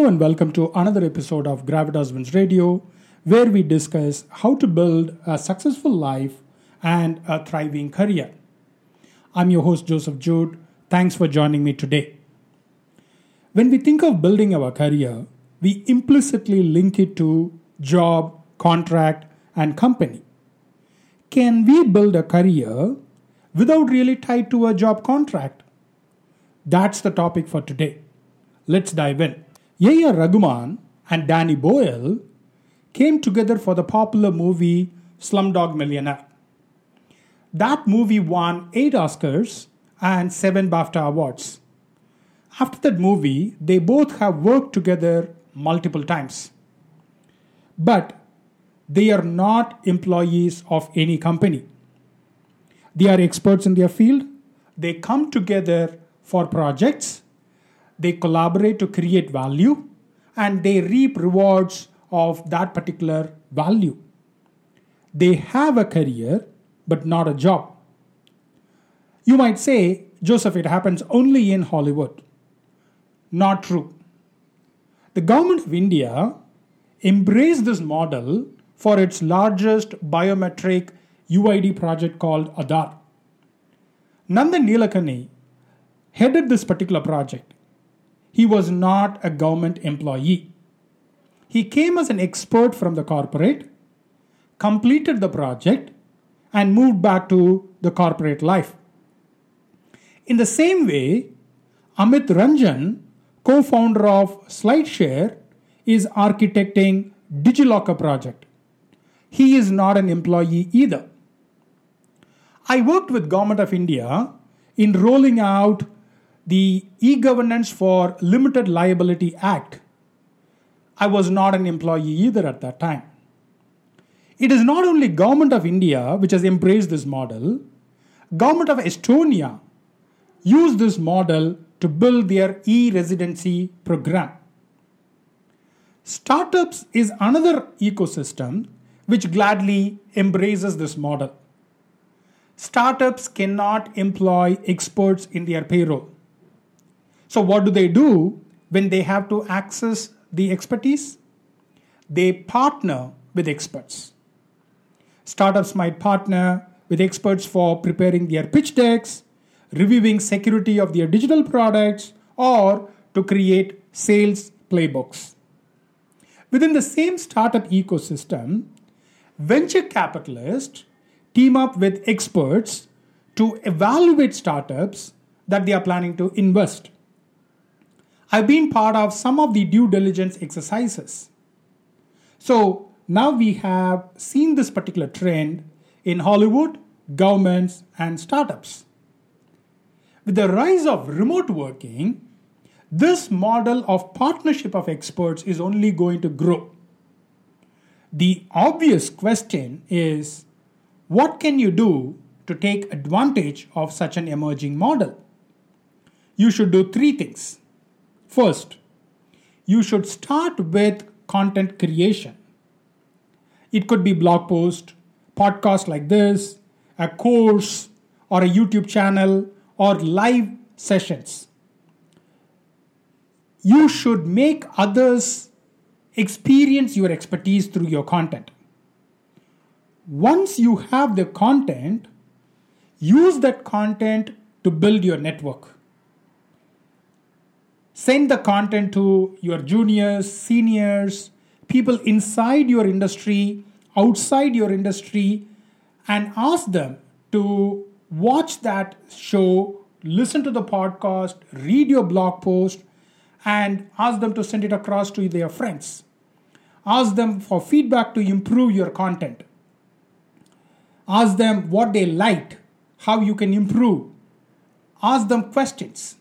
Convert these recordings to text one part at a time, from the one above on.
Hello and welcome to another episode of Gravitas Wins Radio, where we discuss how to build a successful life and a thriving career. I'm your host, Joseph Jude. Thanks for joining me today. When we think of building our career, we implicitly link it to job, contract, and company. Can we build a career without really tied to a job contract? That's the topic for today. Let's dive in. A.R. Rahman and Danny Boyle came together for the popular movie Slumdog Millionaire. That movie won 8 Oscars and 7 BAFTA awards. After that movie, they both have worked together multiple times. But they are not employees of any company. They are experts in their field. They come together for projects. They collaborate to create value and they reap rewards of that particular value. They have a career but not a job. You might say, Joseph, it happens only in Hollywood. Not true. The government of India embraced this model for its largest biometric UID project called Aadhaar. Nandan Nilekani headed this particular project. He was not a government employee. He came as an expert from the corporate, completed the project, and moved back to the corporate life. In the same way, Amit Ranjan, co founder of SlideShare, is architecting DigiLocker project. He is not an employee either. I worked with Government of India in rolling out the e-governance for limited liability act. I was not an employee either at that time. It is not only government of India which has embraced this model, government of Estonia used this model to build their e-residency program. Startups is another ecosystem which gladly embraces this model. Startups cannot employ experts in their payroll. So, what do they do when they have to access the expertise? They partner with experts. Startups might partner with experts for preparing their pitch decks, reviewing security of their digital products, or to create sales playbooks. Within the same startup ecosystem, venture capitalists team up with experts to evaluate startups that they are planning to invest. I've been part of some of the due diligence exercises. So, now we have seen this particular trend in Hollywood, governments, and startups. With the rise of remote working, this model of partnership of experts is only going to grow. The obvious question is what can you do to take advantage of such an emerging model? You should do three things. First, you should start with content creation. It could be blog post, podcast like this, a course, or a YouTube channel, or live sessions. You should make others experience your expertise through your content. Once you have the content, use that content to build your network. Send the content to your juniors, seniors, people inside your industry, outside your industry, and ask them to watch that show, listen to the podcast, read your blog post, and ask them to send it across to their friends. Ask them for feedback to improve your content. Ask them what they liked, how you can improve. Ask them questions.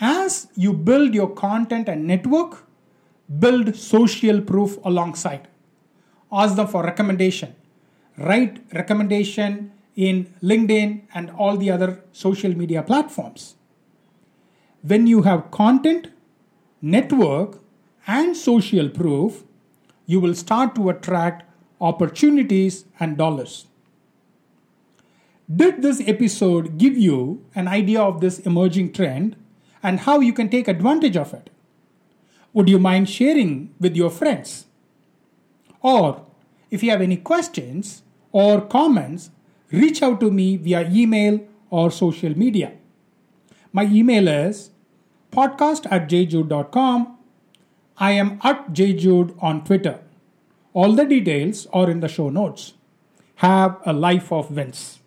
As you build your content and network, build social proof alongside. Ask them for recommendation. Write recommendation in LinkedIn and all the other social media platforms. When you have content, network, and social proof, you will start to attract opportunities and dollars. Did this episode give you an idea of this emerging trend and how you can take advantage of it? would you mind sharing with your friends? Or if you have any questions or comments, reach out to me via email or social media. My email is podcast at jjude.com. I am at jjude on Twitter. All the details are in the show notes. Have a life of wins.